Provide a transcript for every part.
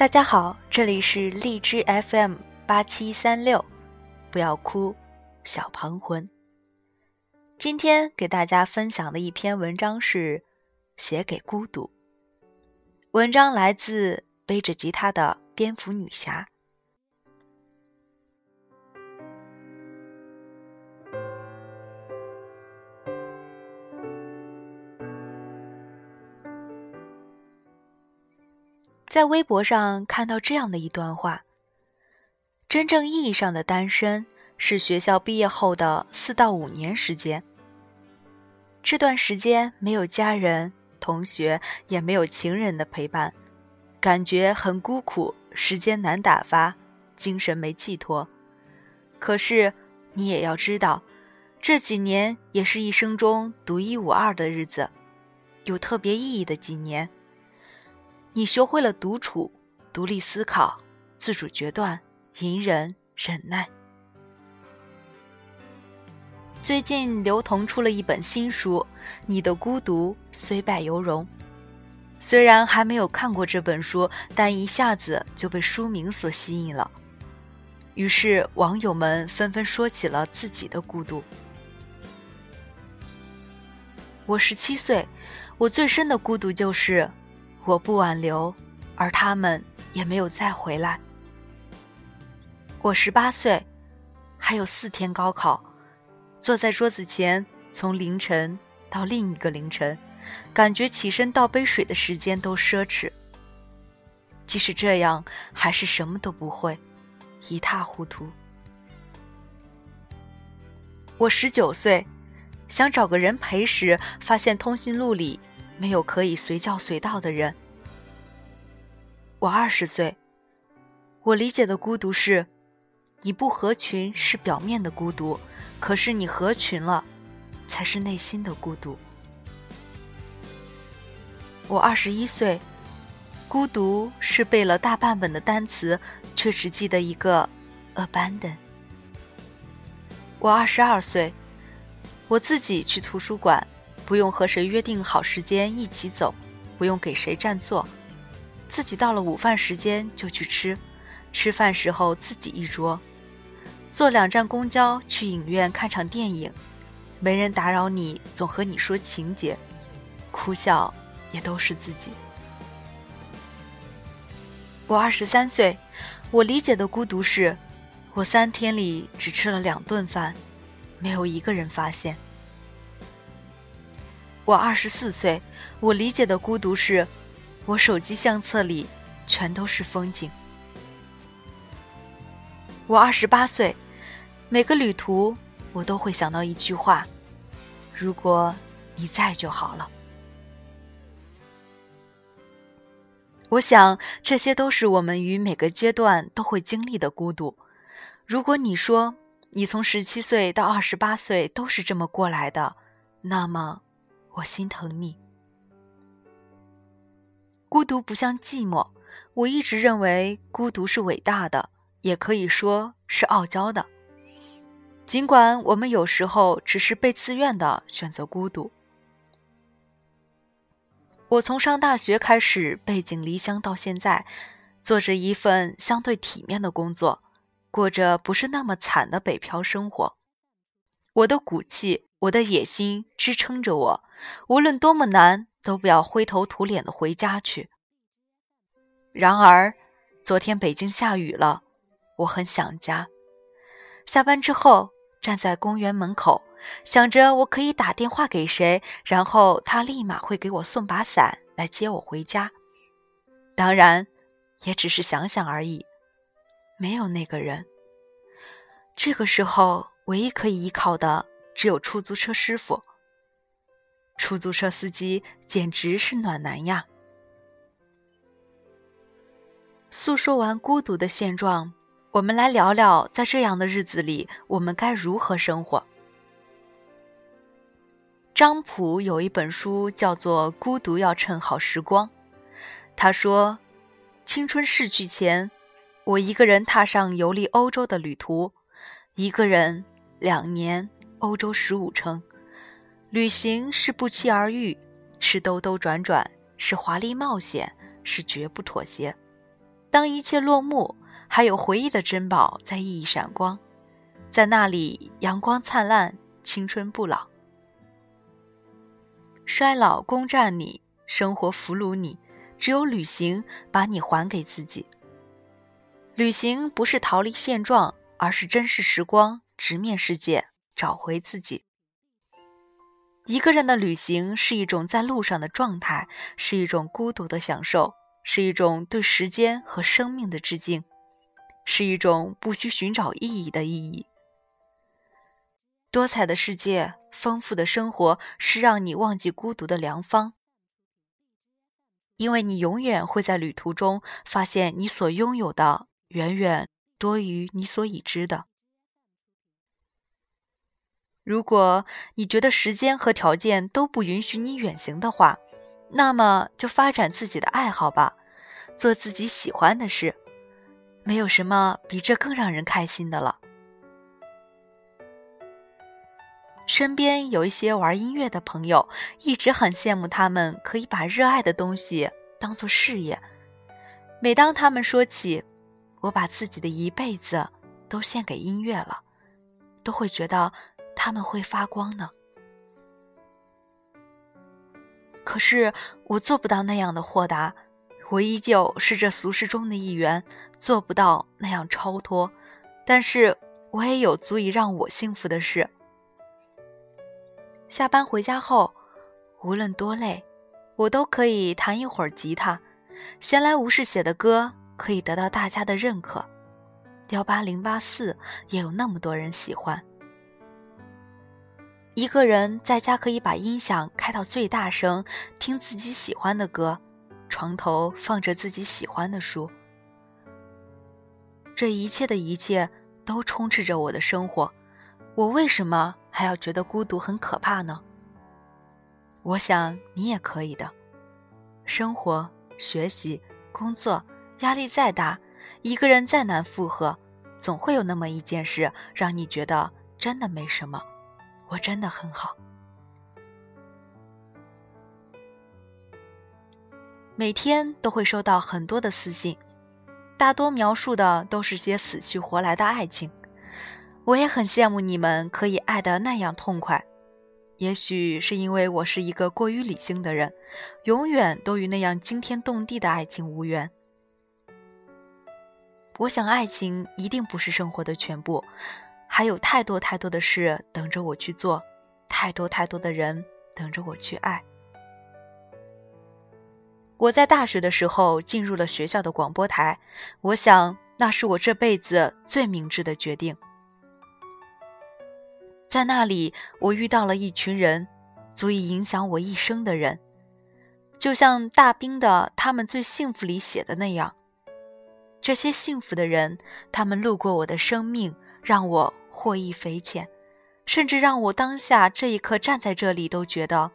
大家好，这里是荔枝 FM 八七三六，不要哭，小旁魂。今天给大家分享的一篇文章是写给孤独。文章来自背着吉他的蝙蝠女侠。在微博上看到这样的一段话：真正意义上的单身是学校毕业后的四到五年时间。这段时间没有家人、同学，也没有情人的陪伴，感觉很孤苦，时间难打发，精神没寄托。可是你也要知道，这几年也是一生中独一无二的日子，有特别意义的几年。你学会了独处、独立思考、自主决断、隐忍、忍耐。最近，刘同出了一本新书《你的孤独虽败犹荣》。虽然还没有看过这本书，但一下子就被书名所吸引了。于是，网友们纷纷说起了自己的孤独。我十七岁，我最深的孤独就是。我不挽留，而他们也没有再回来。我十八岁，还有四天高考，坐在桌子前，从凌晨到另一个凌晨，感觉起身倒杯水的时间都奢侈。即使这样，还是什么都不会，一塌糊涂。我十九岁，想找个人陪时，发现通讯录里。没有可以随叫随到的人。我二十岁，我理解的孤独是，你不合群是表面的孤独，可是你合群了，才是内心的孤独。我二十一岁，孤独是背了大半本的单词，却只记得一个 abandon。我二十二岁，我自己去图书馆。不用和谁约定好时间一起走，不用给谁占座，自己到了午饭时间就去吃，吃饭时候自己一桌，坐两站公交去影院看场电影，没人打扰你，总和你说情节，哭笑也都是自己。我二十三岁，我理解的孤独是，我三天里只吃了两顿饭，没有一个人发现。我二十四岁，我理解的孤独是，我手机相册里全都是风景。我二十八岁，每个旅途我都会想到一句话：如果你在就好了。我想这些都是我们于每个阶段都会经历的孤独。如果你说你从十七岁到二十八岁都是这么过来的，那么。我心疼你，孤独不像寂寞。我一直认为孤独是伟大的，也可以说是傲娇的。尽管我们有时候只是被自愿的选择孤独。我从上大学开始背井离乡到现在，做着一份相对体面的工作，过着不是那么惨的北漂生活。我的骨气。我的野心支撑着我，无论多么难，都不要灰头土脸的回家去。然而，昨天北京下雨了，我很想家。下班之后，站在公园门口，想着我可以打电话给谁，然后他立马会给我送把伞来接我回家。当然，也只是想想而已，没有那个人。这个时候，唯一可以依靠的。只有出租车师傅。出租车司机简直是暖男呀！诉说完孤独的现状，我们来聊聊，在这样的日子里，我们该如何生活。张普有一本书叫做《孤独要趁好时光》，他说：“青春逝去前，我一个人踏上游历欧洲的旅途，一个人两年。”欧洲十五城，旅行是不期而遇，是兜兜转转，是华丽冒险，是绝不妥协。当一切落幕，还有回忆的珍宝在熠熠闪光，在那里阳光灿烂，青春不老。衰老攻占你，生活俘虏你，只有旅行把你还给自己。旅行不是逃离现状，而是珍视时光，直面世界，找回自己。一个人的旅行是一种在路上的状态，是一种孤独的享受，是一种对时间和生命的致敬，是一种不需寻找意义的意义。多彩的世界，丰富的生活，是让你忘记孤独的良方。因为你永远会在旅途中发现，你所拥有的远远多于你所已知的。如果你觉得时间和条件都不允许你远行的话，那么就发展自己的爱好吧，做自己喜欢的事，没有什么比这更让人开心的了。身边有一些玩音乐的朋友，一直很羡慕他们可以把热爱的东西当做事业。每当他们说起我把自己的一辈子都献给音乐了，都会觉得。他们会发光呢，可是我做不到那样的豁达，我依旧是这俗世中的一员，做不到那样超脱。但是我也有足以让我幸福的事。下班回家后，无论多累，我都可以弹一会儿吉他，闲来无事写的歌可以得到大家的认可。幺八零八四也有那么多人喜欢。一个人在家可以把音响开到最大声，听自己喜欢的歌，床头放着自己喜欢的书。这一切的一切都充斥着我的生活，我为什么还要觉得孤独很可怕呢？我想你也可以的。生活、学习、工作，压力再大，一个人再难负荷，总会有那么一件事让你觉得真的没什么。我真的很好，每天都会收到很多的私信，大多描述的都是些死去活来的爱情。我也很羡慕你们可以爱得那样痛快。也许是因为我是一个过于理性的人，永远都与那样惊天动地的爱情无缘。我想，爱情一定不是生活的全部。还有太多太多的事等着我去做，太多太多的人等着我去爱。我在大学的时候进入了学校的广播台，我想那是我这辈子最明智的决定。在那里，我遇到了一群人，足以影响我一生的人，就像大兵的《他们最幸福》里写的那样，这些幸福的人，他们路过我的生命，让我。获益匪浅，甚至让我当下这一刻站在这里都觉得，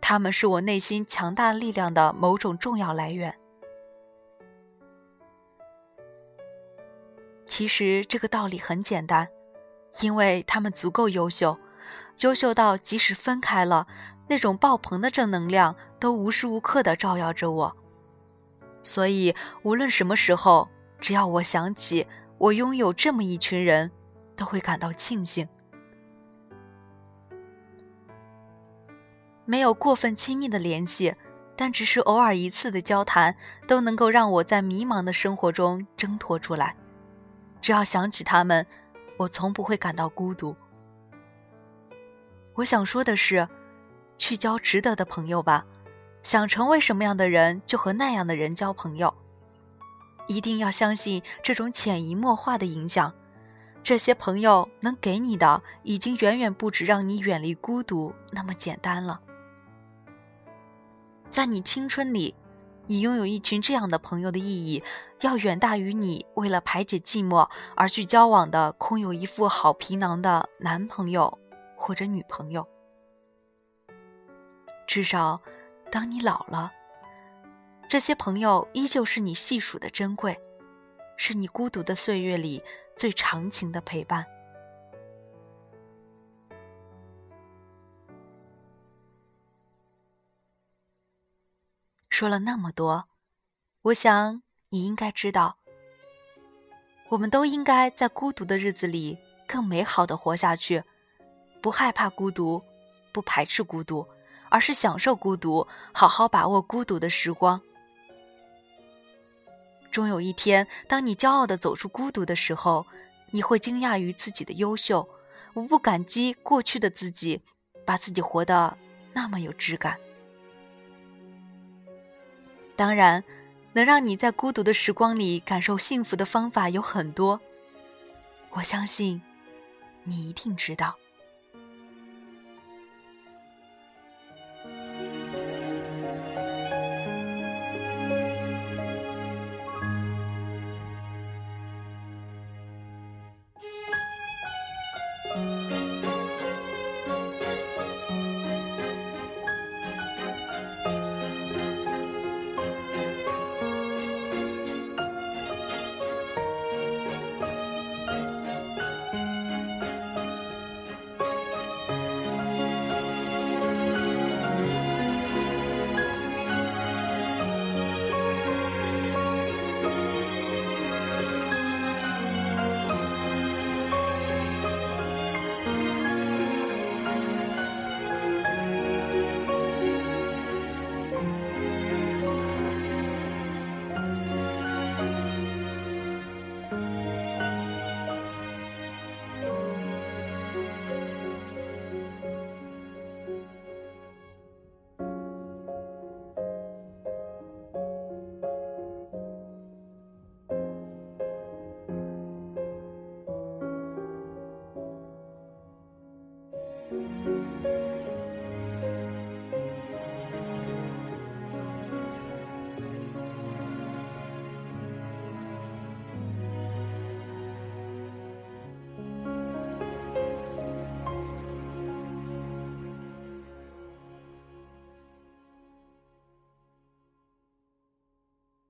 他们是我内心强大力量的某种重要来源。其实这个道理很简单，因为他们足够优秀，优秀到即使分开了，那种爆棚的正能量都无时无刻的照耀着我。所以无论什么时候，只要我想起我拥有这么一群人。都会感到庆幸，没有过分亲密的联系，但只是偶尔一次的交谈，都能够让我在迷茫的生活中挣脱出来。只要想起他们，我从不会感到孤独。我想说的是，去交值得的朋友吧。想成为什么样的人，就和那样的人交朋友。一定要相信这种潜移默化的影响。这些朋友能给你的，已经远远不止让你远离孤独那么简单了。在你青春里，你拥有一群这样的朋友的意义，要远大于你为了排解寂寞而去交往的空有一副好皮囊的男朋友或者女朋友。至少，当你老了，这些朋友依旧是你细数的珍贵。是你孤独的岁月里最长情的陪伴。说了那么多，我想你应该知道，我们都应该在孤独的日子里更美好的活下去，不害怕孤独，不排斥孤独，而是享受孤独，好好把握孤独的时光。终有一天，当你骄傲的走出孤独的时候，你会惊讶于自己的优秀，无不感激过去的自己，把自己活得那么有质感。当然。能让你在孤独的时光里感受幸福的方法有很多，我相信你一定知道。Música